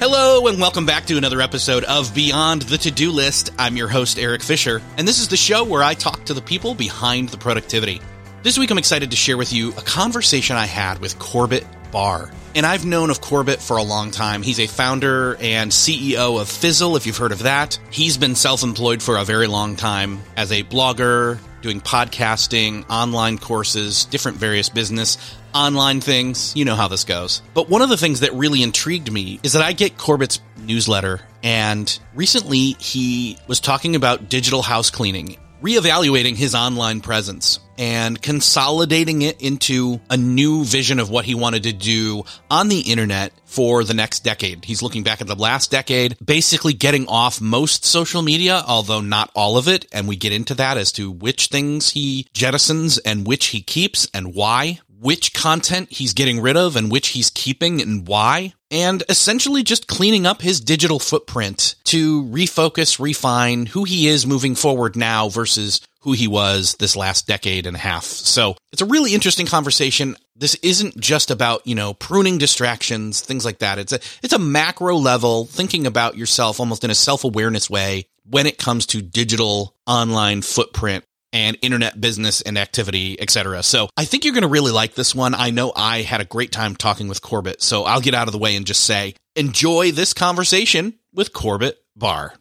Hello, and welcome back to another episode of Beyond the To Do List. I'm your host, Erik Fisher, and this is the show where I talk to the people behind the productivity. This week, I'm excited to share with you a conversation I had with Corbett Barr. And I've known of Corbett for a long time. He's a founder and CEO of Fizzle, if you've heard of that. He's been self employed for a very long time as a blogger, doing podcasting, online courses, different various business online things. You know how this goes. But one of the things that really intrigued me is that I get Corbett's newsletter, and recently he was talking about digital house cleaning, reevaluating his online presence and consolidating it into a new vision of what he wanted to do on the internet for the next decade. He's looking back at the last decade, basically getting off most social media, although not all of it. And we get into that as to which things he jettisons and which he keeps and why which content he's getting rid of and which he's keeping and why, and essentially just cleaning up his digital footprint to refocus, refine who he is moving forward now versus who he was this last decade and a half. So it's a really interesting conversation. This isn't just about, you know, pruning distractions, things like that. It's a, it's a macro level thinking about yourself almost in a self-awareness way when it comes to digital online footprint and internet business and activity, etc. So I think you're going to really like this one. I know I had a great time talking with Corbett, so I'll get out of the way and just say enjoy this conversation with Corbett Barr.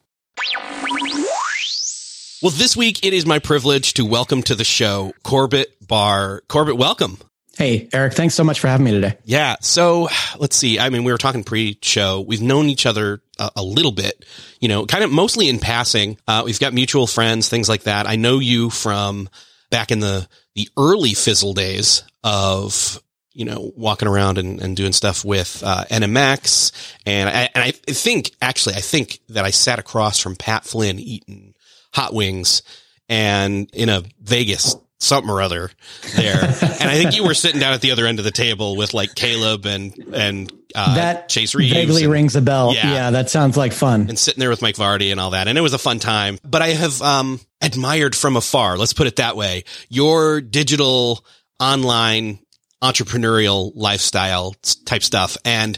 Well, this week it is my privilege to welcome to the show Corbett Barr. Corbett, welcome. Hey, Erik, thanks so much for having me today. Yeah. So let's see. I mean, we were talking pre show. We've known each other a, a, little bit, you know, kind of mostly in passing. Uh, we've got mutual friends, things like that. I know you from back in the, the early fizzle days of, you know, walking around and, and doing stuff with, uh, NMX. And I, and I think actually, I think that I sat across from Pat Flynn eating hot wings and in a Vegas something or other there. and I think you were sitting down at the other end of the table with like Caleb and, and, uh, that Chase Reeves. Vaguely and, rings a bell. Yeah. yeah. that sounds like fun. And sitting there with Mike Vardy and all that. And it was a fun time, but I have, um, admired from afar. Let's put it that way. Your digital online entrepreneurial lifestyle type stuff and,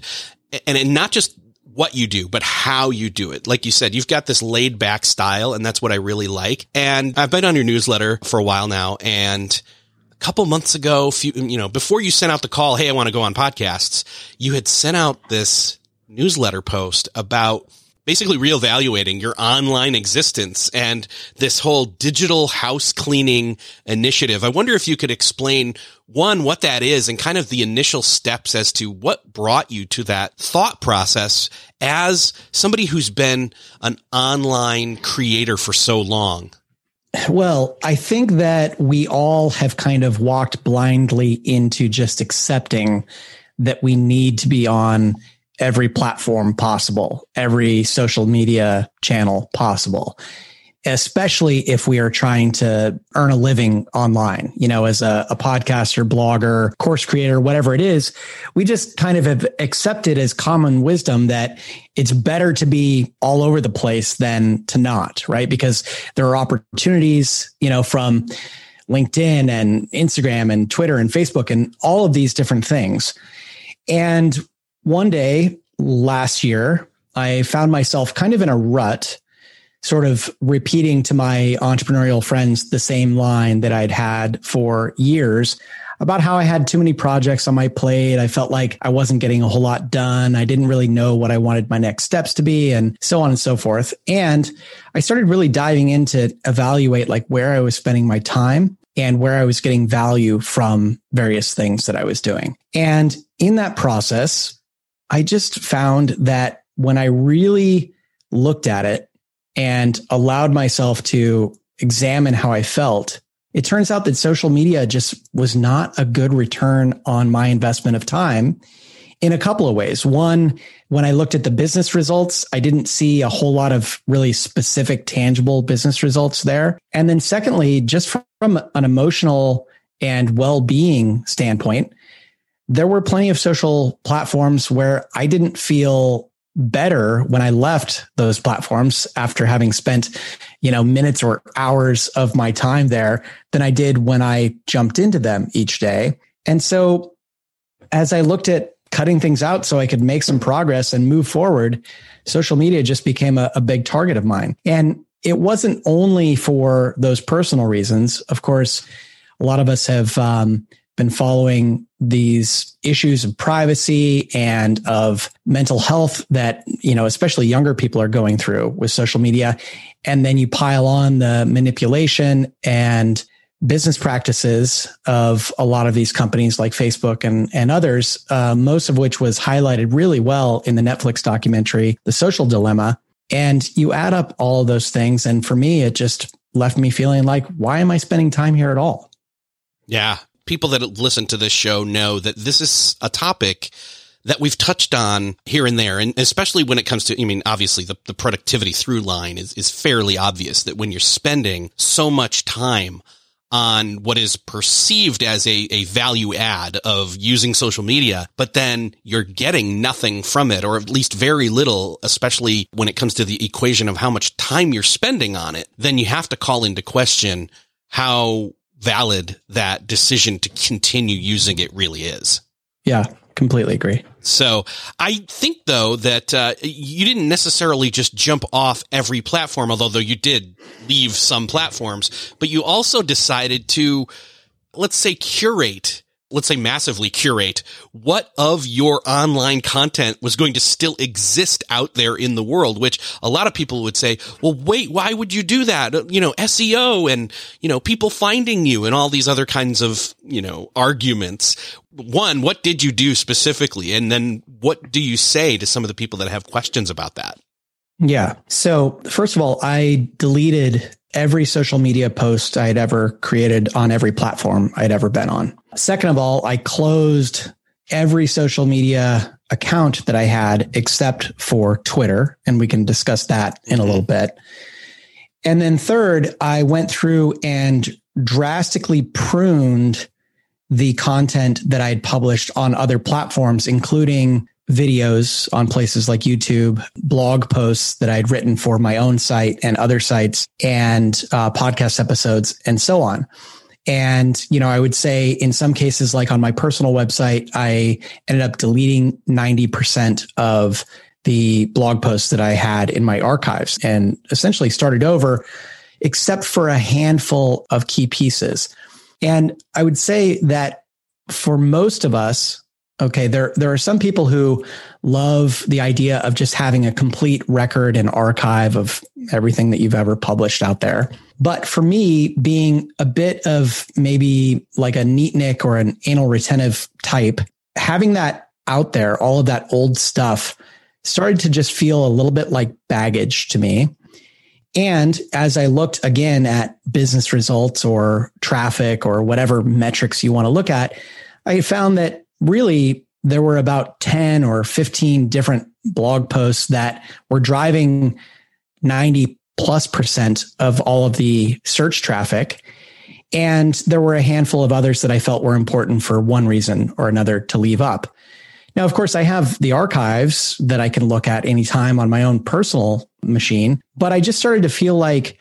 and not just what you do, but how you do it. Like you said, you've got this laid back style and that's what I really like. And I've been on your newsletter for a while now and a couple months ago, few, you know, before you sent out the call, Hey, I want to go on podcasts, you had sent out this newsletter post about basically reevaluating your online existence and this whole digital house cleaning initiative. I wonder if you could explain one, what that is and kind of the initial steps as to what brought you to that thought process as somebody who's been an online creator for so long. Well, I think that we all have kind of walked blindly into just accepting that we need to be on every platform possible, every social media channel possible, especially if we are trying to earn a living online, you know, as a, a, podcaster, blogger, course creator, whatever it is. We just kind of have accepted as common wisdom that it's better to be all over the place than to not, right? Because there are opportunities, you know, from LinkedIn and Instagram and Twitter and Facebook and all of these different things. And one day last year, I found myself kind of in a rut, sort of repeating to my entrepreneurial friends the same line that I'd had for years about how I had too many projects on my plate. I felt like I wasn't getting a whole lot done. I didn't really know what I wanted my next steps to be and so on and so forth. And I started really diving into evaluate like where I was spending my time and where I was getting value from various things that I was doing. And in that process, I just found that when I really looked at it and allowed myself to examine how I felt, it turns out that social media just was not a good return on my investment of time in a couple of ways. One, when I looked at the business results, I didn't see a whole lot of really specific, tangible business results there. And then secondly, just from an emotional and well-being standpoint, there were plenty of social platforms where I didn't feel better when I left those platforms after having spent, you know, minutes or hours of my time there than I did when I jumped into them each day. And so as I looked at cutting things out so I could make some progress and move forward, social media just became a, a big target of mine. And it wasn't only for those personal reasons. Of course, a lot of us have um, been following these issues of privacy and of mental health that, you know, especially younger people are going through with social media. And then you pile on the manipulation and business practices of a lot of these companies like Facebook and, and others, uh, most of which was highlighted really well in the Netflix documentary, The Social Dilemma. And you add up all those things. And for me, it just left me feeling like, why am I spending time here at all? Yeah. People that listen to this show know that this is a topic that we've touched on here and there. And especially when it comes to, I mean, obviously the, the productivity through line is, is fairly obvious that when you're spending so much time on what is perceived as a, a value add of using social media, but then you're getting nothing from it, or at least very little, especially when it comes to the equation of how much time you're spending on it, then you have to call into question how valid that decision to continue using it really is. Yeah, completely agree. So I think though that uh, you didn't necessarily just jump off every platform, although though you did leave some platforms, but you also decided to, let's say, curate let's say massively curate what of your online content was going to still exist out there in the world, which a lot of people would say, well, wait, why would you do that? Uh, you know, SEO and, you know, people finding you and all these other kinds of, you know, arguments. One, what did you do specifically? And then what do you say to some of the people that have questions about that? Yeah. So first of all, I deleted every social media post I had ever created on every platform I'd ever been on. Second of all, I closed every social media account that I had except for Twitter. And we can discuss that in a little bit. And then third, I went through and drastically pruned the content that I had published on other platforms, including videos on places like YouTube, blog posts that I'd written for my own site and other sites, and uh, podcast episodes, and so on. And, you know, I would say in some cases, like on my personal website, I ended up deleting 90% of the blog posts that I had in my archives and essentially started over, except for a handful of key pieces. And I would say that for most of us, Okay, there there are some people who love the idea of just having a complete record and archive of everything that you've ever published out there. But for me, being a bit of maybe like a neatnik or an anal retentive type, having that out there, all of that old stuff started to just feel a little bit like baggage to me. And as I looked again at business results or traffic or whatever metrics you want to look at, I found that really there were about 10 or 15 different blog posts that were driving 90 plus percent of all of the search traffic. And there were a handful of others that I felt were important for one reason or another to leave up. Now, of course, I have the archives that I can look at anytime on my own personal machine, but I just started to feel like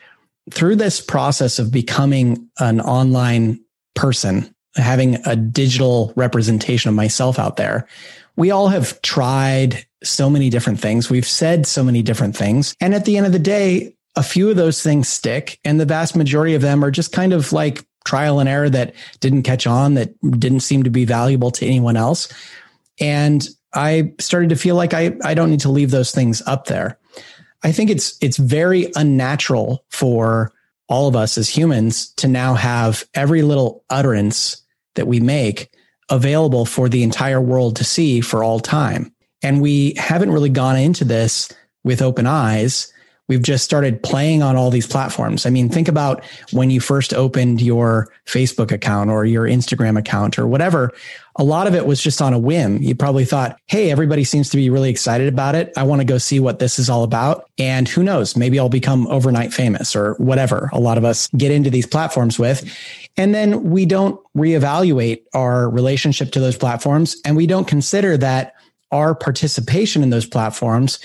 through this process of becoming an online person, having a digital representation of myself out there. We all have tried so many different things. We've said so many different things. And at the end of the day, a few of those things stick and the vast majority of them are just kind of like trial and error that didn't catch on, that didn't seem to be valuable to anyone else. And I started to feel like I, I don't need to leave those things up there. I think it's, it's very unnatural for all of us as humans to now have every little utterance that we make available for the entire world to see for all time. And we haven't really gone into this with open eyes. We've just started playing on all these platforms. I mean, think about when you first opened your Facebook account or your Instagram account or whatever. A lot of it was just on a whim. You probably thought, Hey, everybody seems to be really excited about it. I want to go see what this is all about. And who knows, maybe I'll become overnight famous or whatever a lot of us get into these platforms with. And then we don't reevaluate our relationship to those platforms and we don't consider that our participation in those platforms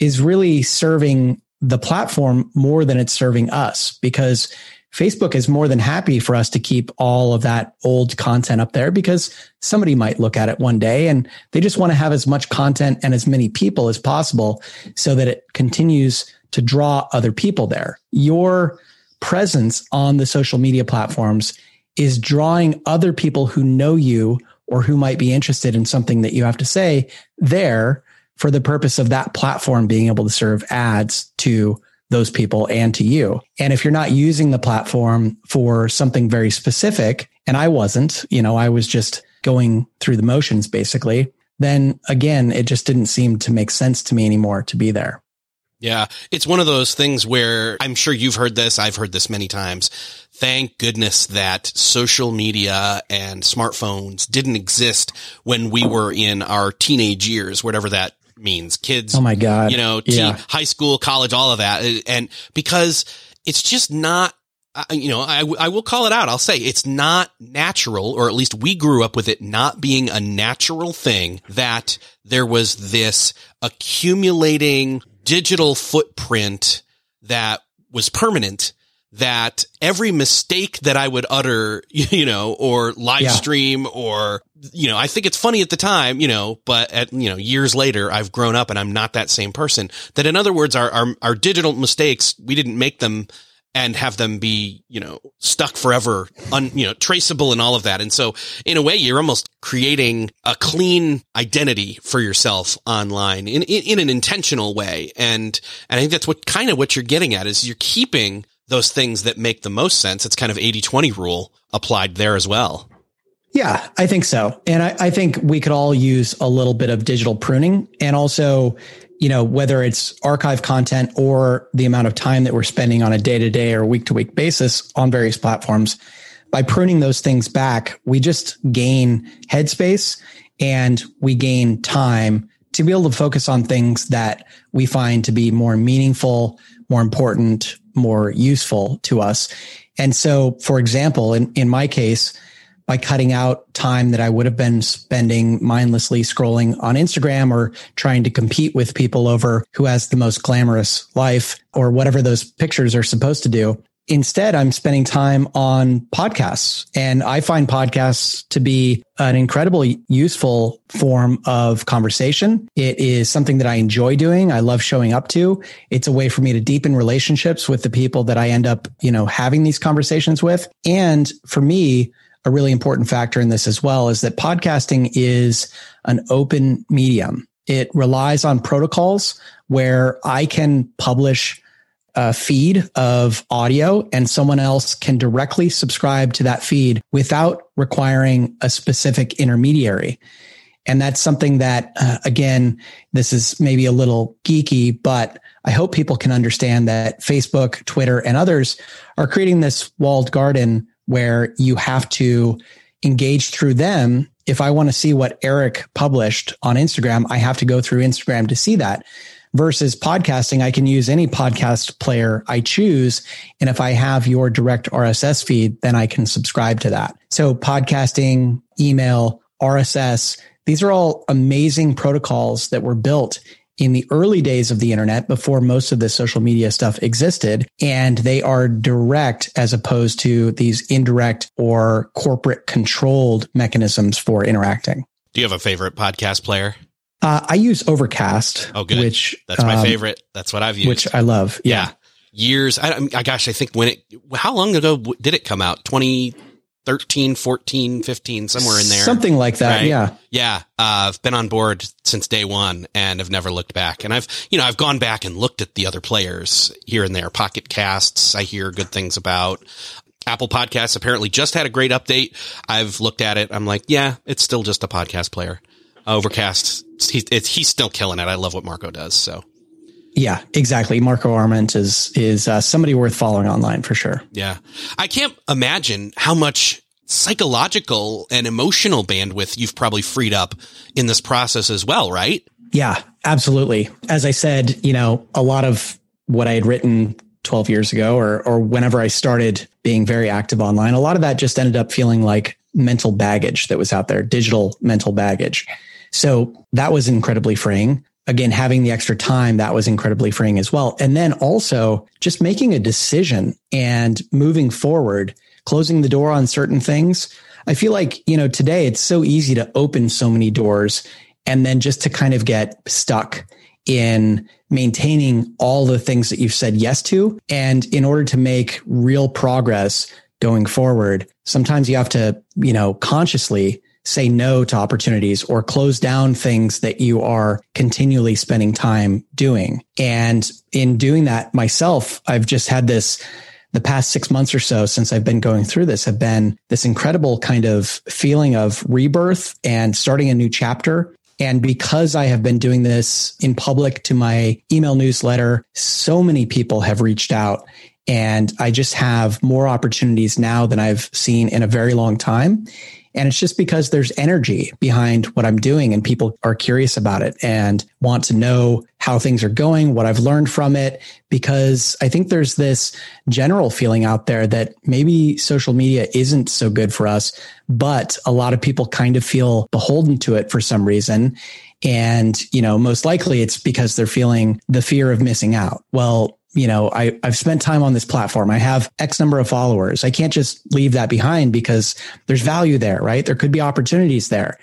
is really serving the platform more than it's serving us because Facebook is more than happy for us to keep all of that old content up there because somebody might look at it one day and they just want to have as much content and as many people as possible so that it continues to draw other people there. Your presence on the social media platforms is drawing other people who know you or who might be interested in something that you have to say there for the purpose of that platform being able to serve ads to those people and to you. And if you're not using the platform for something very specific, and I wasn't, you know, I was just going through the motions basically, then again, it just didn't seem to make sense to me anymore to be there. Yeah. It's one of those things where I'm sure you've heard this. I've heard this many times. Thank goodness that social media and smartphones didn't exist when we were in our teenage years, whatever that means. Kids. Oh my God. You know, teen, high school, college, all of that. Uh, and because it's just not uh, uh, you know, I, I will call it out. I'll say it's not natural, or at least we grew up with it not being a natural thing that there was this accumulating digital footprint that was permanent that every mistake that I would utter, you know, or live yeah. stream or, you know, I think it's funny at the time, you know, but at, you know, years later, I've grown up and I'm not that same person. That in other words, our, our, our digital mistakes, we didn't make them and have them be, you know, stuck forever, un, you know, traceable and all of that. And so in a way, you're almost creating a clean identity for yourself online in, in, in an intentional way. And, and I think that's what kind of what you're getting at is you're keeping those things that make the most sense. It's kind of 80 20 rule applied there as well. Yeah, I think so. And I, I, think we could all use a little bit of digital pruning and also, you know, whether it's archive content or the amount of time that we're spending on a day to day or week to week basis on various platforms. By pruning those things back, we just gain headspace and we gain time to be able to focus on things that we find to be more meaningful, more important, more useful to us. And so, for example, in, in my case, by cutting out time that I would have been spending mindlessly scrolling on Instagram or trying to compete with people over who has the most glamorous life or whatever those pictures are supposed to do. Instead, I'm spending time on podcasts and I find podcasts to be an incredibly useful form of conversation. It is something that I enjoy doing. I love showing up to. It's a way for me to deepen relationships with the people that I end up, you know, having these conversations with. And for me, a really important factor in this as well is that podcasting is an open medium. It relies on protocols where I can publish a feed of audio and someone else can directly subscribe to that feed without requiring a specific intermediary. And that's something that, uh, again, this is maybe a little geeky, but I hope people can understand that Facebook, Twitter, and others are creating this walled garden where you have to engage through them. If I want to see what Erik published on Instagram, I have to go through Instagram to see that versus podcasting, I can use any podcast player I choose. And if I have your direct RSS feed, then I can subscribe to that. So podcasting, email, RSS, these are all amazing protocols that were built in the early days of the internet before most of the social media stuff existed. And they are direct as opposed to these indirect or corporate controlled mechanisms for interacting. Do you have a favorite podcast player? Uh, I use Overcast. Oh, good. Which that's my um, favorite. That's what I've used. Which I love. Yeah. yeah. Years. I, I, gosh, I think when it, how long ago did it come out? 2013, 14, 15, somewhere in there. Something like that. Right? Yeah. Yeah. Uh, I've been on board since day one and have never looked back. And I've, you know, I've gone back and looked at the other players here and there. Pocket casts. I hear good things about. Apple Podcasts apparently just had a great update. I've looked at it. I'm like, yeah, it's still just a podcast player. Overcast, he, it's, he's still killing it. I love what Marco does. So yeah, exactly. Marco Arment is is uh, somebody worth following online for sure. Yeah, I can't imagine how much psychological and emotional bandwidth you've probably freed up in this process as well, right? Yeah, absolutely. As I said, you know, a lot of what I had written 12 years ago or or whenever I started being very active online, a lot of that just ended up feeling like mental baggage that was out there, digital mental baggage. So that was incredibly freeing again, having the extra time, that was incredibly freeing as well. And then also just making a decision and moving forward, closing the door on certain things. I feel like, you know, today it's so easy to open so many doors and then just to kind of get stuck in maintaining all the things that you've said yes to. And in order to make real progress going forward, sometimes you have to, you know, consciously say no to opportunities or close down things that you are continually spending time doing. And in doing that myself, I've just had this the past six months or so since I've been going through this have been this incredible kind of feeling of rebirth and starting a new chapter. And because I have been doing this in public to my email newsletter, so many people have reached out and I just have more opportunities now than I've seen in a very long time. And it's just because there's energy behind what I'm doing and people are curious about it and want to know how things are going, what I've learned from it. Because I think there's this general feeling out there that maybe social media isn't so good for us, but a lot of people kind of feel beholden to it for some reason. And, you know, most likely it's because they're feeling the fear of missing out. Well, you know, I, I've spent time on this platform. I have X number of followers. I can't just leave that behind because there's value there, right? There could be opportunities there.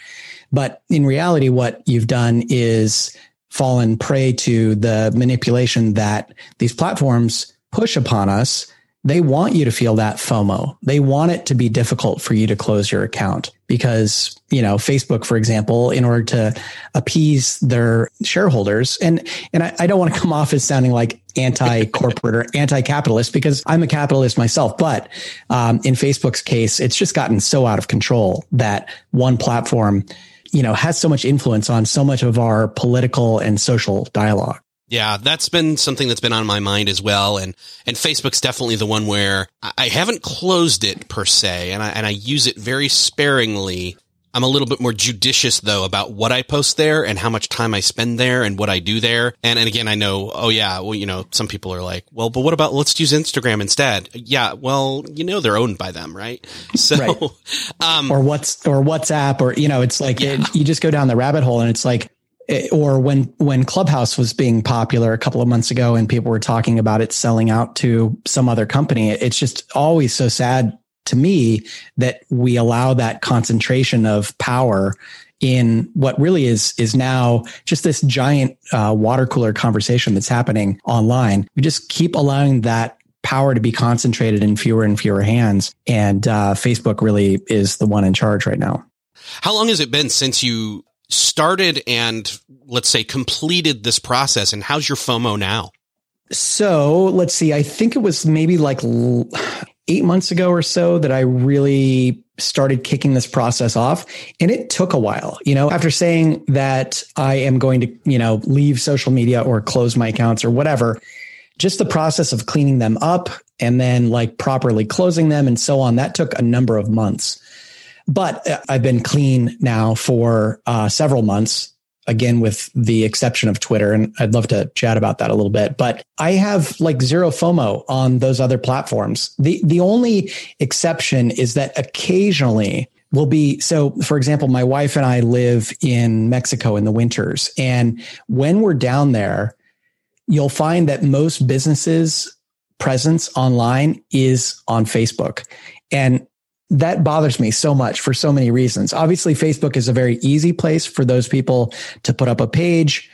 But in reality, what you've done is fallen prey to the manipulation that these platforms push upon us they want you to feel that FOMO. They want it to be difficult for you to close your account because, you know, Facebook, for example, in order to appease their shareholders, and, and I, I don't want to come off as sounding like anti-corporate or anti-capitalist because I'm a capitalist myself. But um, in Facebook's case, it's just gotten so out of control that one platform, you know, has so much influence on so much of our political and social dialogue. Yeah, that's been something that's been on my mind as well. And, and Facebook's definitely the one where I haven't closed it per se, and I, and I use it very sparingly. I'm a little bit more judicious though about what I post there and how much time I spend there and what I do there. And, and again, I know, oh yeah, well, you know, some people are like, well, but what about let's use Instagram instead? Yeah. Well, you know, they're owned by them, right? So, right. Um, or what's, or WhatsApp or, you know, it's like, yeah. it, you just go down the rabbit hole and it's like, Eh, or when when Clubhouse was being popular a couple of months ago and people were talking about it selling out to some other company, it's just always so sad to me that we allow that concentration of power in what really is is now just this giant uh, water cooler conversation that's happening online. We just keep allowing that power to be concentrated in fewer and fewer hands, and uh, Facebook really is the one in charge right now. How long has it been since you started and let's say completed this process and how's your FOMO now? So let's see. I think it was maybe like eight months ago or so that I really started kicking this process off. And it took a while, you know, after saying that I am going to, you know, leave social media or close my accounts or whatever, just the process of cleaning them up and then like properly closing them and so on, that took a number of months. But uh, I've been clean now for uh, several months, again, with the exception of Twitter. And I'd love to chat about that a little bit. But I have like zero FOMO on those other platforms. The, the only exception is that occasionally will be so for example my wife and i live in mexico in the winters and when we're down there you'll find that most businesses presence online is on facebook and that bothers me so much for so many reasons. Obviously, Facebook is a very easy place for those people to put up a page.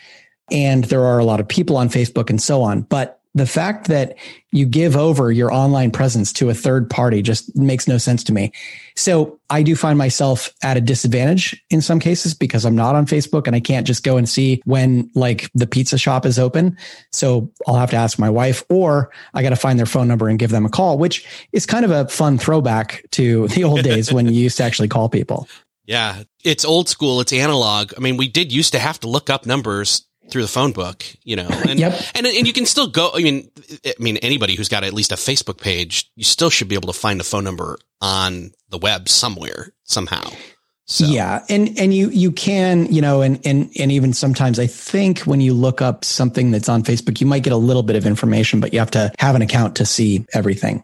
And there are a lot of people on Facebook and so on. But the fact that you give over your online presence to a third party just makes no sense to me. So I do find myself at a disadvantage in some cases because I'm not on Facebook and I can't just go and see when like the pizza shop is open. So I'll have to ask my wife or I got to find their phone number and give them a call, which is kind of a fun throwback to the old days when you used to actually call people. Yeah. It's old school. It's analog. I mean, we did used to have to look up numbers through the phone book, you know, and, yep. and, and you can still go. I mean, I mean, anybody who's got at least a Facebook page, you still should be able to find a phone number on the web somewhere, somehow. So. Yeah. And, and you, you can, you know, and, and, and even sometimes I think when you look up something that's on Facebook, you might get a little bit of information, but you have to have an account to see everything.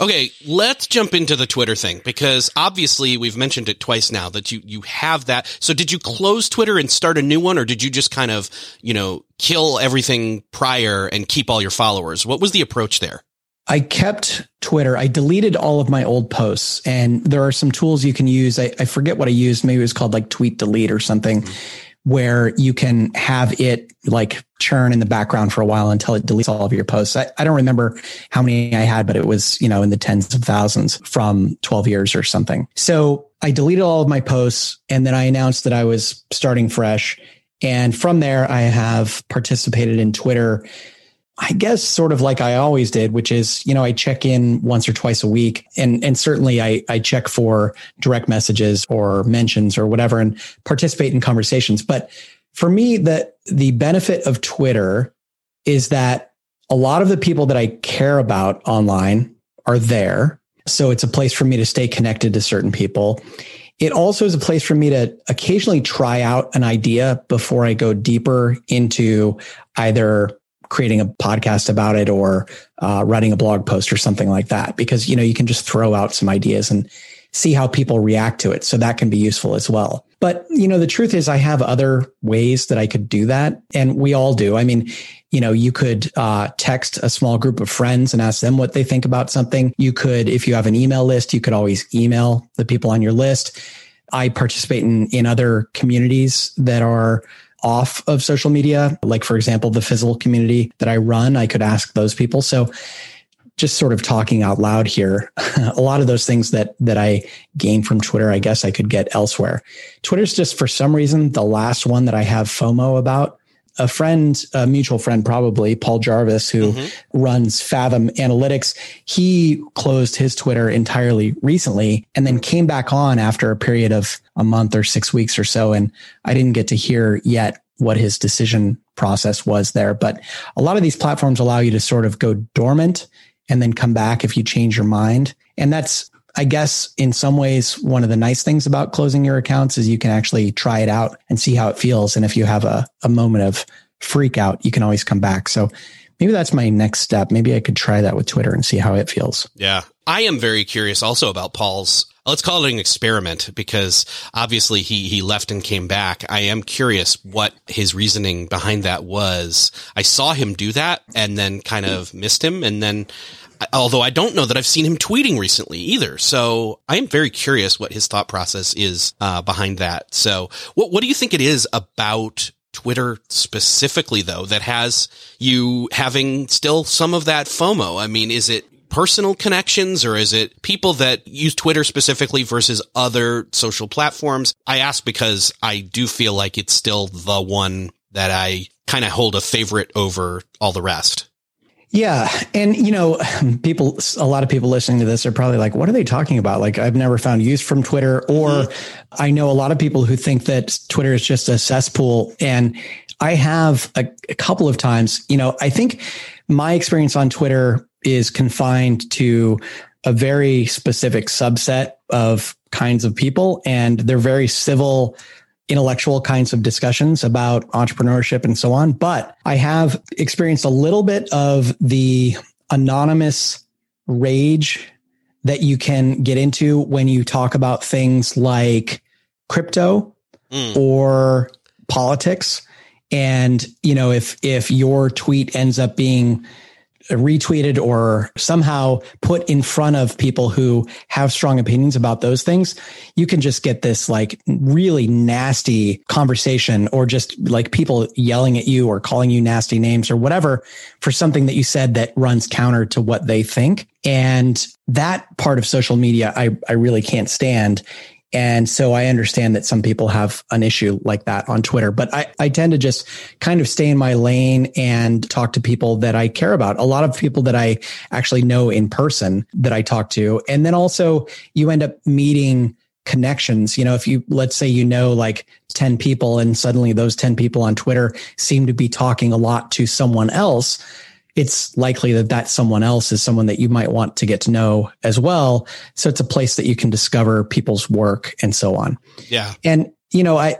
Okay, let's jump into the Twitter thing because obviously we've mentioned it twice now that you you have that. So did you close Twitter and start a new one or did you just kind of, you know, kill everything prior and keep all your followers? What was the approach there? I kept Twitter. I deleted all of my old posts and there are some tools you can use. I, I forget what I used. Maybe it was called like tweet delete or something. Mm-hmm where you can have it like churn in the background for a while until it deletes all of your posts. I, I, don't remember how many I had, but it was, you know, in the tens of thousands from 12 years or something. So I deleted all of my posts and then I announced that I was starting fresh. And from there, I have participated in Twitter I guess sort of like I always did, which is, you know, I check in once or twice a week and, and certainly I, I check for direct messages or mentions or whatever and participate in conversations. But for me, the, the benefit of Twitter is that a lot of the people that I care about online are there. So it's a place for me to stay connected to certain people. It also is a place for me to occasionally try out an idea before I go deeper into either creating a podcast about it or uh, writing a blog post or something like that because you know you can just throw out some ideas and see how people react to it. So that can be useful as well. But you know the truth is i have other ways that i could do that and we all do. I mean you know you could uh, text a small group of friends and ask them what they think about something. You could if you have an email list you could always email the people on your list. I participate in in other communities that are off of social media. Like, for example, the Fizzle community that I run, I could ask those people. So just sort of talking out loud here, a lot of those things that that I gain from Twitter, I guess I could get elsewhere. Twitter's just for some reason the last one that I have FOMO about. A friend, a mutual friend, probably Paul Jarvis, who mm-hmm. runs Fathom Analytics, he closed his Twitter entirely recently and then came back on after a period of a month or six weeks or so. And I didn't get to hear yet what his decision process was there. But a lot of these platforms allow you to sort of go dormant and then come back if you change your mind. And that's, I guess, in some ways, one of the nice things about closing your accounts is you can actually try it out and see how it feels. And if you have a, a moment of freak out, you can always come back. So maybe that's my next step. Maybe I could try that with Twitter and see how it feels. Yeah. I am very curious also about Paul's let's call it an experiment because obviously he he left and came back. I am curious what his reasoning behind that was. I saw him do that and then kind of missed him and then although I don't know that I've seen him tweeting recently either. So I am very curious what his thought process is uh, behind that. So what what do you think it is about Twitter specifically though that has you having still some of that FOMO? I mean, is it personal connections or is it people that use Twitter specifically versus other social platforms? I ask because I do feel like it's still the one that I kind of hold a favorite over all the rest. Yeah. And, you know, people, a lot of people listening to this are probably like, what are they talking about? Like, I've never found use from Twitter. Or mm-hmm. I know a lot of people who think that Twitter is just a cesspool. And I have a, a couple of times, you know, I think my experience on Twitter is confined to a very specific subset of kinds of people and they're very civil intellectual kinds of discussions about entrepreneurship and so on. But I have experienced a little bit of the anonymous rage that you can get into when you talk about things like crypto mm. or politics. And, you know, if, if your tweet ends up being retweeted or somehow put in front of people who have strong opinions about those things, you can just get this like really nasty conversation or just like people yelling at you or calling you nasty names or whatever for something that you said that runs counter to what they think. And that part of social media, I, I really can't stand. And so I understand that some people have an issue like that on Twitter, but I, I tend to just kind of stay in my lane and talk to people that I care about. A lot of people that I actually know in person that I talk to. And then also you end up meeting connections. You know, if you, let's say you know like 10 people and suddenly those 10 people on Twitter seem to be talking a lot to someone else it's likely that that someone else is someone that you might want to get to know as well. So it's a place that you can discover people's work and so on. Yeah. And, you know, I,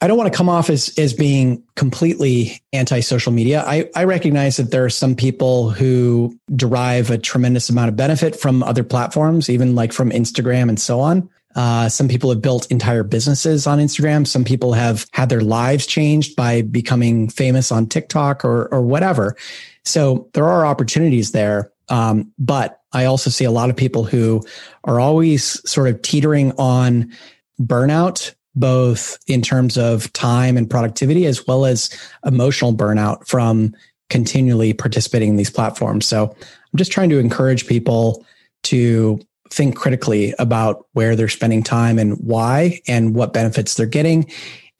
I don't want to come off as, as being completely anti social media. I, I recognize that there are some people who derive a tremendous amount of benefit from other platforms, even like from Instagram and so on. Uh, some people have built entire businesses on Instagram. Some people have had their lives changed by becoming famous on TikTok or, or whatever. So there are opportunities there. Um, but I also see a lot of people who are always sort of teetering on burnout, both in terms of time and productivity, as well as emotional burnout from continually participating in these platforms. So I'm just trying to encourage people to think critically about where they're spending time and why and what benefits they're getting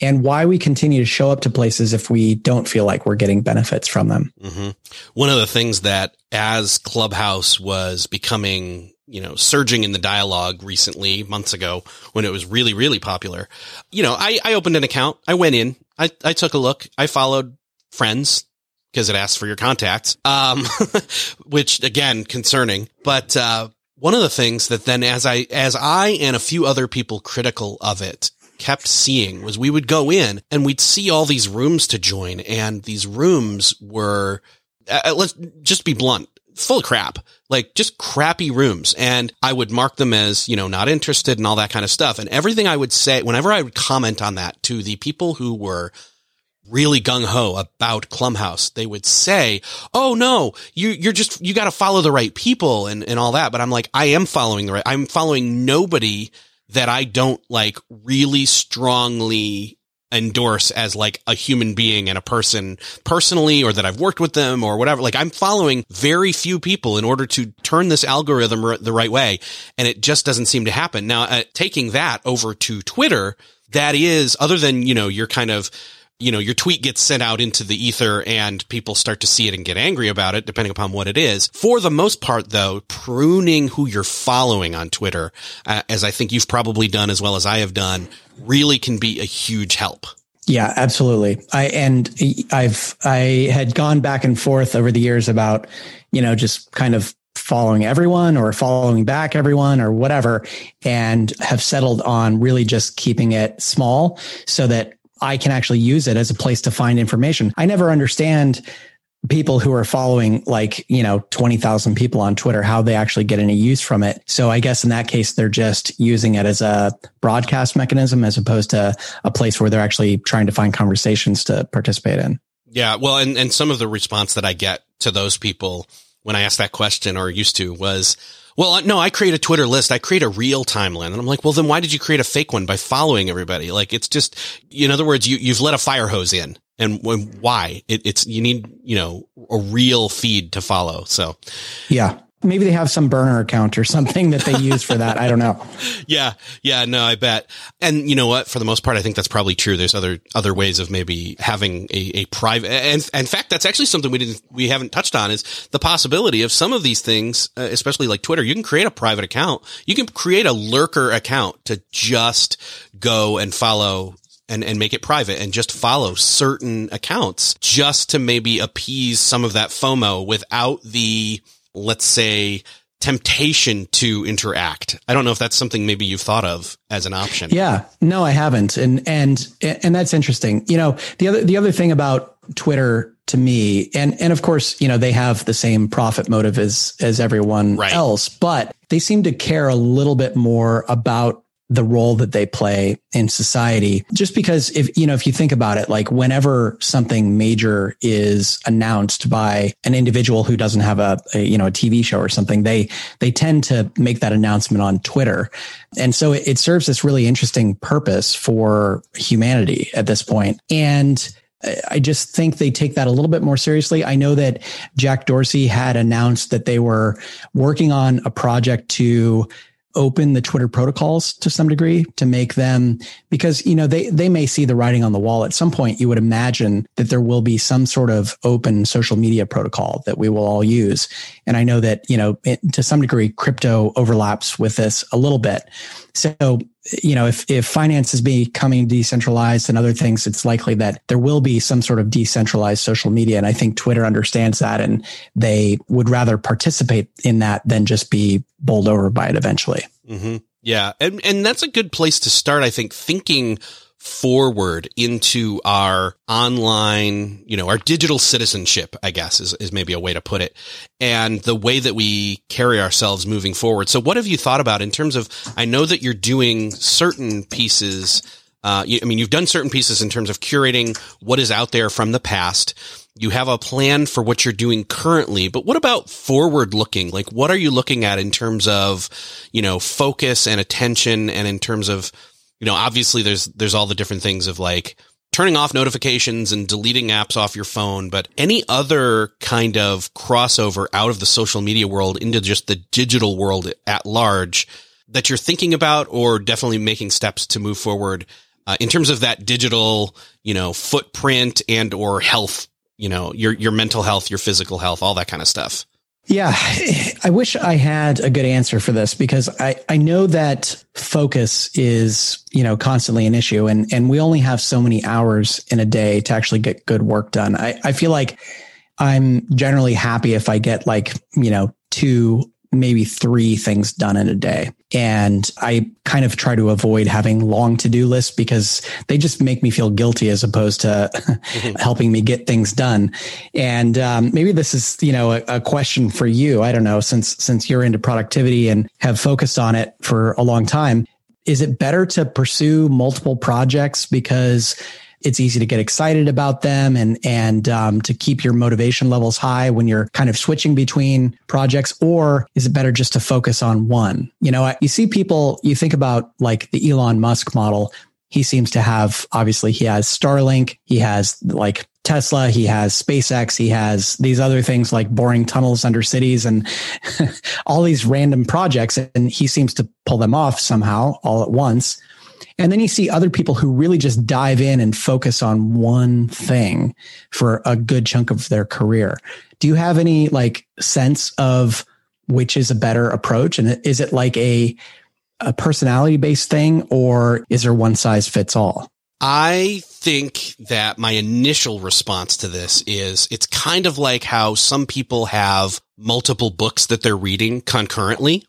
and why we continue to show up to places if we don't feel like we're getting benefits from them. Mm-hmm. One of the things that as Clubhouse was becoming, you know, surging in the dialogue recently, months ago, when it was really, really popular, you know, I, I opened an account. I went in, I, I took a look, I followed friends because it asks for your contacts, um, which again, concerning, but, uh, one of the things that then as I, as I and a few other people critical of it kept seeing was we would go in and we'd see all these rooms to join and these rooms were, uh, uh, let's just be blunt, full of crap, like just crappy rooms. And I would mark them as, you know, not interested and all that kind of stuff. And everything I would say, whenever I would comment on that to the people who were really gung ho about Clubhouse, they would say, Oh no, you, you're just, you got to follow the right people and, and all that. But I'm like, I am following the right, I'm following nobody that I don't like really strongly endorse as like a human being and a person personally or that I've worked with them or whatever. Like I'm following very few people in order to turn this algorithm r- the right way. And it just doesn't seem to happen. Now, uh, taking that over to Twitter, that is other than, you know, you're kind of, you know, your tweet gets sent out into the ether and people start to see it and get angry about it, depending upon what it is. For the most part, though, pruning who you're following on Twitter, uh, as I think you've probably done as well as I have done, really can be a huge help. Yeah, absolutely. I and I've I had gone back and forth over the years about, you know, just kind of following everyone or following back everyone or whatever and have settled on really just keeping it small so that I can actually use it as a place to find information. I never understand people who are following like, you know, 20,000 people on Twitter, how they actually get any use from it. So I guess in that case, they're just using it as a broadcast mechanism as opposed to a place where they're actually trying to find conversations to participate in. Yeah. Well, and, and some of the response that I get to those people when I ask that question or used to was, well, no, I create a Twitter list. I create a real timeline. And I'm like, well, then why did you create a fake one by following everybody? Like, it's just, in other words, you, you've let a fire hose in. And why? It, it's, you need, you know, a real feed to follow. So, yeah maybe they have some burner account or something that they use for that. I don't know. Yeah. Yeah. No, I bet. And you know what? For the most part, I think that's probably true. There's other, other ways of maybe having a, a private, and, in fact, that's actually something we didn't, we haven't touched on is the possibility of some of these things, uh, especially like Twitter. You can create a private account. You can create a lurker account to just go and follow and, and make it private and just follow certain accounts just to maybe appease some of that FOMO without the, let's say, temptation to interact. I don't know if that's something maybe you've thought of as an option. Yeah, no, I haven't. And, and, and that's interesting. You know, the other, the other thing about Twitter to me, and, and of course, you know, they have the same profit motive as, as everyone right. else, but they seem to care a little bit more about the role that they play in society. Just because if, you know, if you think about it, like whenever something major is announced by an individual who doesn't have a, a, you know, a TV show or something, they, they tend to make that announcement on Twitter. And so it, it serves this really interesting purpose for humanity at this point. And I just think they take that a little bit more seriously. I know that Jack Dorsey had announced that they were working on a project to open the Twitter protocols to some degree to make them because you know they they may see the writing on the wall. At some point you would imagine that there will be some sort of open social media protocol that we will all use and I know that you know it, to some degree crypto overlaps with this a little bit so you know if if finance is becoming decentralized and other things it's likely that there will be some sort of decentralized social media and I think Twitter understands that and they would rather participate in that than just be bowled over by it eventually. Mm-hmm. Yeah. And, and that's a good place to start. I think thinking forward into our online, you know, our digital citizenship, I guess is, is maybe a way to put it and the way that we carry ourselves moving forward. So what have you thought about in terms of, I know that you're doing certain pieces uh, I mean, you've done certain pieces in terms of curating what is out there from the past. You have a plan for what you're doing currently, but what about forward looking? Like, what are you looking at in terms of, you know, focus and attention and in terms of, you know, obviously there's, there's all the different things of like, turning off notifications and deleting apps off your phone, but any other kind of crossover out of the social media world into just the digital world at large that you're thinking about or definitely making steps to move forward uh, in terms of that digital, you know, footprint and or health, you know, your your mental health, your physical health, all that kind of stuff. Yeah, I wish I had a good answer for this because I, I know that focus is, you know, constantly an issue and, and we only have so many hours in a day to actually get good work done. I, I feel like I'm generally happy if I get like, you know, two maybe three things done in a day. And I kind of try to avoid having long to do lists because they just make me feel guilty as opposed to mm-hmm. helping me get things done. And um, maybe this is, you know, a, a, question for you. I don't know, since, since you're into productivity and have focused on it for a long time. Is it better to pursue multiple projects because it's easy to get excited about them and and um, to keep your motivation levels high when you're kind of switching between projects or is it better just to focus on one you know you see people you think about like the elon musk model he seems to have obviously he has Starlink, he has like Tesla, he has SpaceX, he has these other things like boring tunnels under cities and all these random projects. And he seems to pull them off somehow all at once. And then you see other people who really just dive in and focus on one thing for a good chunk of their career. Do you have any like sense of which is a better approach? And is it like a a personality based thing or is there one size fits all? I think that my initial response to this is it's kind of like how some people have multiple books that they're reading concurrently.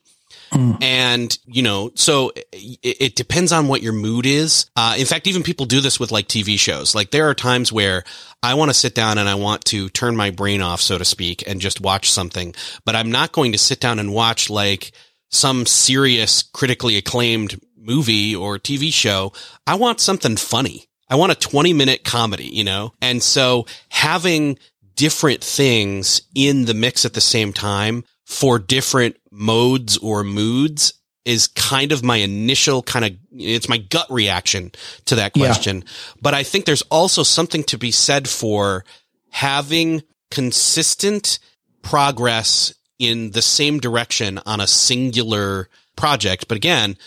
Mm. And, you know, so it, it, depends on what your mood is. Uh, in fact, even people do this with like TV shows. Like there are times where I want to sit down and I want to turn my brain off, so to speak, and just watch something, but I'm not going to sit down and watch like, some serious, critically acclaimed movie or TV show. I want something funny. I want a 20 minute comedy, you know? And so having different things in the mix at the same time for different modes or moods is kind of my initial kind of, it's my gut reaction to that question. Yeah. But I think there's also something to be said for having consistent progress in the same direction on a singular project. But again,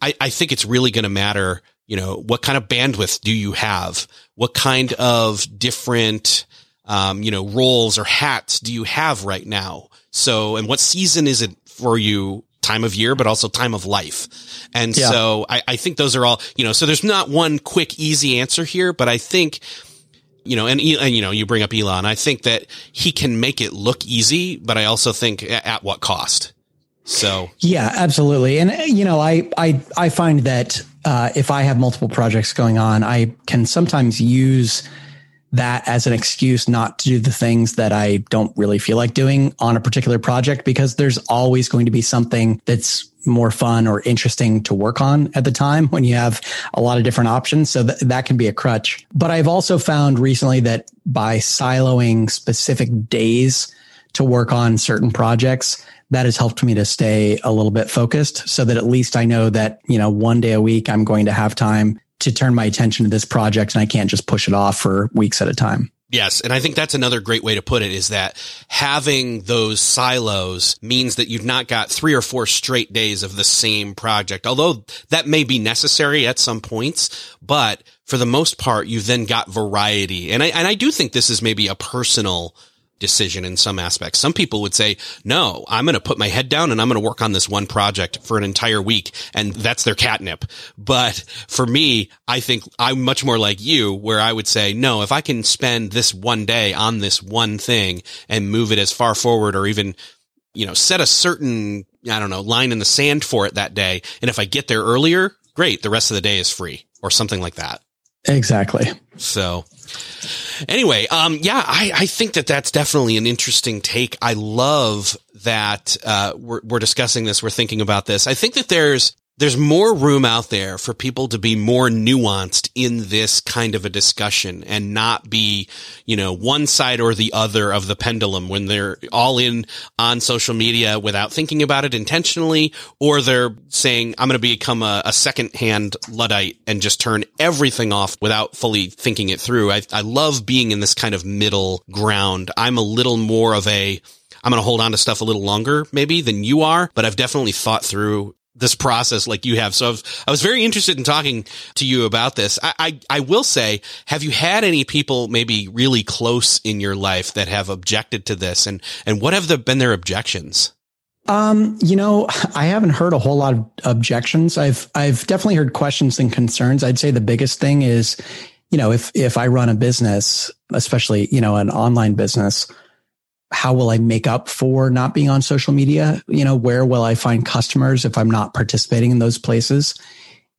I, I think it's really going to matter, you know, what kind of bandwidth do you have? What kind of different, um, you know, roles or hats do you have right now? So, and what season is it for you? Time of year, but also time of life. And yeah. so I, I think those are all, you know, so there's not one quick, easy answer here, but I think you know, and, and, you know, you bring up Elon. I think that he can make it look easy, but I also think at what cost. So yeah, absolutely. And you know, I I I find that uh, if I have multiple projects going on, I can sometimes use that as an excuse not to do the things that I don't really feel like doing on a particular project because there's always going to be something that's more fun or interesting to work on at the time when you have a lot of different options. So th- that can be a crutch. But I've also found recently that by siloing specific days to work on certain projects, that has helped me to stay a little bit focused so that at least I know that, you know, one day a week I'm going to have time to turn my attention to this project and I can't just push it off for weeks at a time. Yes. And I think that's another great way to put it is that having those silos means that you've not got three or four straight days of the same project, although that may be necessary at some points. But for the most part, you've then got variety. And I, and I do think this is maybe a personal decision in some aspects. Some people would say, no, I'm going to put my head down and I'm going to work on this one project for an entire week. And that's their catnip. But for me, I think I'm much more like you where I would say, no, if I can spend this one day on this one thing and move it as far forward or even, you know, set a certain, I don't know, line in the sand for it that day. And if I get there earlier, great. The rest of the day is free or something like that. Exactly. So anyway, um, yeah, I, I think that that's definitely an interesting take. I love that, uh, we're, we're discussing this. We're thinking about this. I think that there's, there's more room out there for people to be more nuanced in this kind of a discussion and not be, you know, one side or the other of the pendulum when they're all in on social media without thinking about it intentionally, or they're saying, I'm going to become a, a second-hand Luddite and just turn everything off without fully thinking it through. I, I love being in this kind of middle ground. I'm a little more of a, I'm going to hold on to stuff a little longer maybe than you are, but I've definitely thought through this process like you have. So I was, I was, very interested in talking to you about this. I, I, I, will say, have you had any people maybe really close in your life that have objected to this and, and what have the, been their objections? Um, you know, I haven't heard a whole lot of objections. I've, I've definitely heard questions and concerns. I'd say the biggest thing is, you know, if, if I run a business, especially, you know, an online business, how will I make up for not being on social media? You know, where will I find customers if I'm not participating in those places?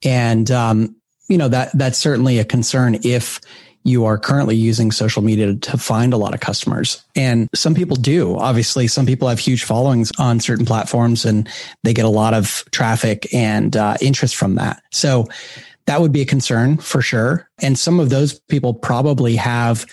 And, um, you know, that, that's certainly a concern if you are currently using social media to find a lot of customers. And some people do. Obviously, some people have huge followings on certain platforms and they get a lot of traffic and uh, interest from that. So that would be a concern for sure. And some of those people probably have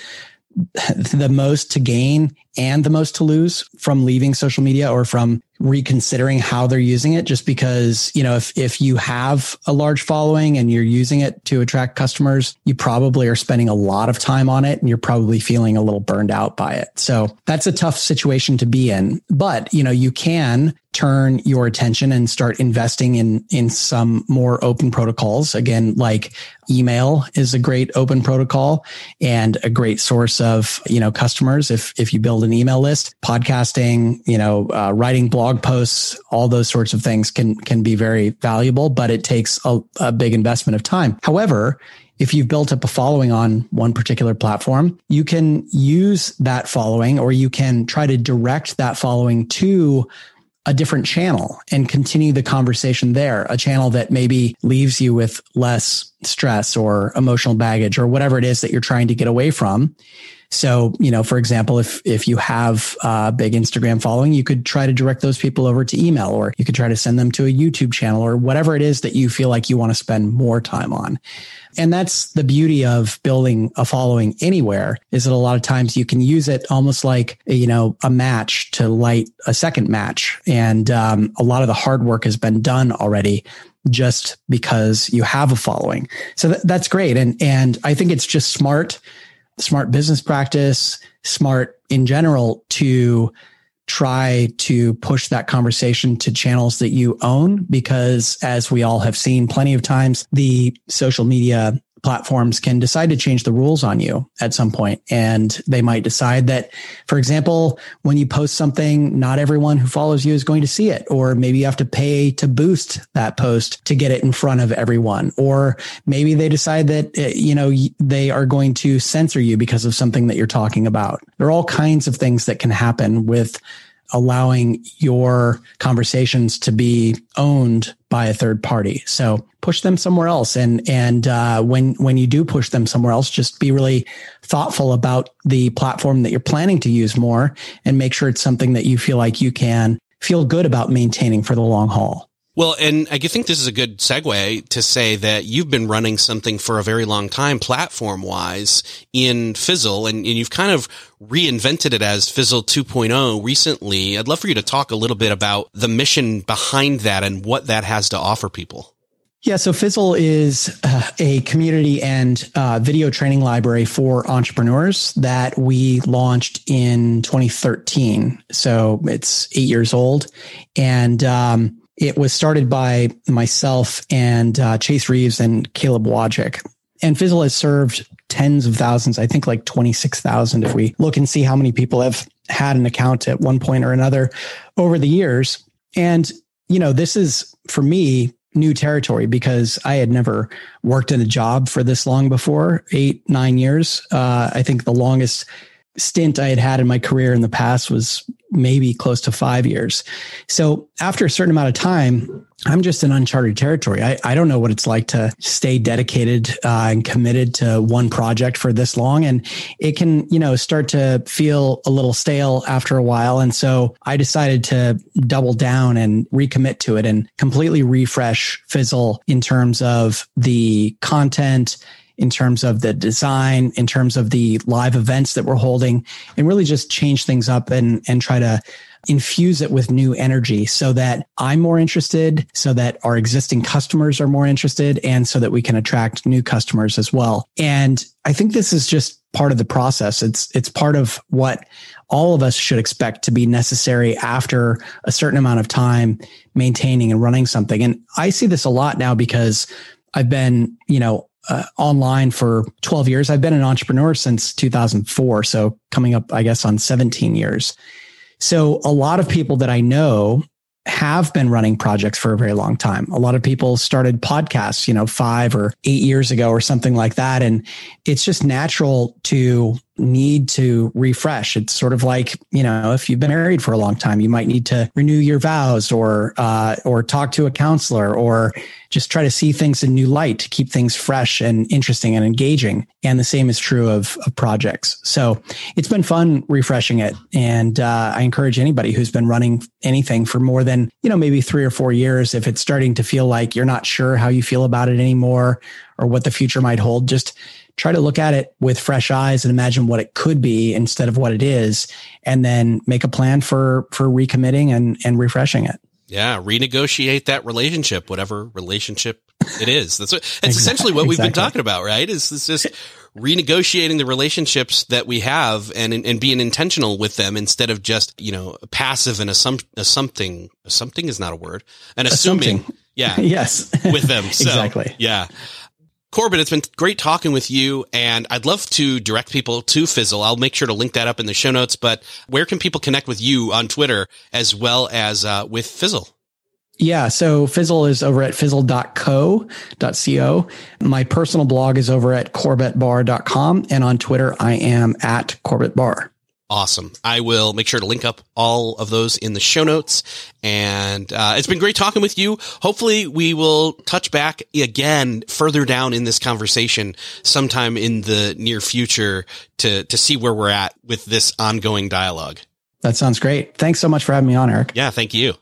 the most to gain and the most to lose from leaving social media or from reconsidering how they're using it just because, you know, if, if you have a large following and you're using it to attract customers, you probably are spending a lot of time on it and you're probably feeling a little burned out by it. So that's a tough situation to be in. But, you know, you can turn your attention and start investing in in some more open protocols again like email is a great open protocol and a great source of you know customers if if you build an email list podcasting you know uh, writing blog posts all those sorts of things can can be very valuable but it takes a, a big investment of time however if you've built up a following on one particular platform, you can use that following or you can try to direct that following to a different channel and continue the conversation there, a channel that maybe leaves you with less stress or emotional baggage or whatever it is that you're trying to get away from. So, you know, for example, if, if you have a big Instagram following, you could try to direct those people over to email or you could try to send them to a YouTube channel or whatever it is that you feel like you want to spend more time on. And that's the beauty of building a following anywhere is that a lot of times you can use it almost like, you know, a match to light a second match. And um, a lot of the hard work has been done already just because you have a following. So th- that's great. And, and I think it's just smart smart business practice, smart in general to try to push that conversation to channels that you own because as we all have seen plenty of times the social media platforms can decide to change the rules on you at some. And they might decide that, for example, when you post something, not everyone who follows you is going to see it. Or maybe you have to pay to boost that post to get it in front of everyone. Or maybe they decide that, eh, you know, they are going to censor you because of something that you're talking about. There are all kinds of things that can happen with allowing your conversations to be owned by a third party. So push them somewhere else. And, and, uh, when, when you do push them somewhere else, just be really thoughtful about the platform that you're planning to use more and make sure it's something that you feel like you can feel good about maintaining for the long haul. Well, and I think this is a good segue to say that you've been running something for a very long time platform wise in Fizzle and, and, you've kind of reinvented it as Fizzle 2.0 recently. I'd love for you to talk a little bit about the mission behind that and what that has to offer people. Yeah, so Fizzle is uh, a community and uh, video training library for entrepreneurs that we launched in 2013. So it's eight years old. And, um, it was started by myself and uh, Chase Reeves and Caleb Wojcik. And Fizzle has served tens of thousands, I think like 26,000 if we look and see how many people have had an account at one point or another over the years. And, you know, this is for me new territory because I had never worked in a job for this long before, eight, nine years. Uh, I think the longest stint I had had in my career in the past was maybe close to five years. So after a certain amount of time, I'm just in uncharted territory. I, I don't know what it's like to stay dedicated uh, and committed to one project for this long. And it can, you know, start to feel a little stale after a while. And so I decided to double down and recommit to it and completely refresh Fizzle in terms of the content in terms of the design, in terms of the live events that we're holding, and really just change things up and, and try to infuse it with new energy so that I'm more interested, so that our existing customers are more interested, and so that we can attract new customers as well. And I think this is just part of the process. It's, it's part of what all of us should expect to be necessary after a certain amount of time maintaining and running something. And I see this a lot now because I've been, you know, uh, online for 12 years. I've been an entrepreneur since 2004. So coming up, I guess, on 17 years. So a lot of people that I know have been running projects for a very long time. A lot of people started podcasts, you know, five or eight years ago or something like that. And it's just natural to need to refresh. It's sort of like, you know, if you've been married for a long time, you might need to renew your vows or, uh, or talk to a counselor or just try to see things in new light to keep things fresh and interesting and engaging. And the same is true of, of projects. So it's been fun refreshing it. And, uh, I encourage anybody who's been running anything for more than, you know, maybe three or four years, if it's starting to feel like you're not sure how you feel about it anymore or what the future might hold, just try to look at it with fresh eyes and imagine what it could be instead of what it is, and then make a plan for for recommitting and and refreshing it. Yeah, renegotiate that relationship, whatever relationship it is. That's what, that's exactly, essentially what we've exactly. been talking about, right? Is it's just renegotiating the relationships that we have and and being intentional with them instead of just you know passive and assum- assuming something is not a word and assuming. Assuming. Yeah. yes. With them. So, exactly. Yeah. Corbett, it's been great talking with you, and I'd love to direct people to Fizzle. I'll make sure to link that up in the show notes. But where can people connect with you on Twitter as well as uh, with Fizzle? Yeah, so Fizzle is over at fizzle.co.co. My personal blog is over at corbettbarr.com, and on Twitter, I am at corbettbarr. Awesome. I will make sure to link up all of those in the show notes. And uh, it's been great talking with you. Hopefully, we will touch back again further down in this conversation sometime in the near future to to see where we're at with this ongoing dialogue. That sounds great. Thanks so much for having me on, Erik. Yeah, thank you.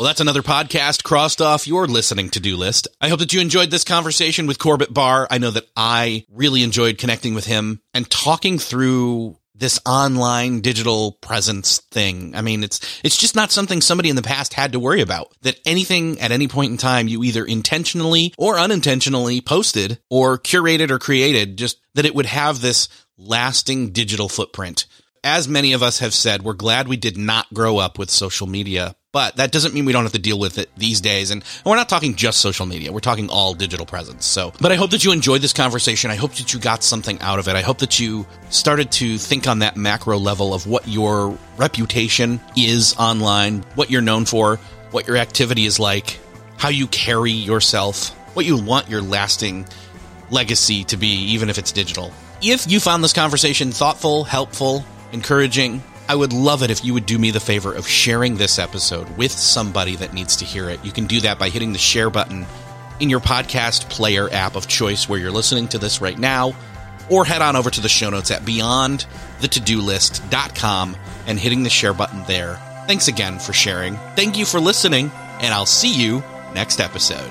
Well, that's another podcast crossed off your listening to do list. I hope that you enjoyed this conversation with Corbett Barr. I know that I really enjoyed connecting with him and talking through this online digital presence thing. I mean, it's, it's just not something somebody in the past had to worry about. That anything at any point in time you either intentionally or unintentionally posted or curated or created, just that it would have this lasting digital footprint. As many of us have said, we're glad we did not grow up with social media but that doesn't mean we don't have to deal with it these days. And we're not talking just social media. We're talking all digital presence. So, but I hope that you enjoyed this conversation. I hope that you got something out of it. I hope that you started to think on that macro level of what your reputation is online, what you're known for, what your activity is like, how you carry yourself, what you want your lasting legacy to be, even if it's digital. If you found this conversation thoughtful, helpful, encouraging, I would love it if you would do me the favor of sharing this episode with somebody that needs to hear it. You can do that by hitting the share button in your podcast player app of choice where you're listening to this right now, or head on over to the show notes at beyondthetodolist.com and hitting the share button there. Thanks again for sharing. Thank you for listening, and I'll see you next episode.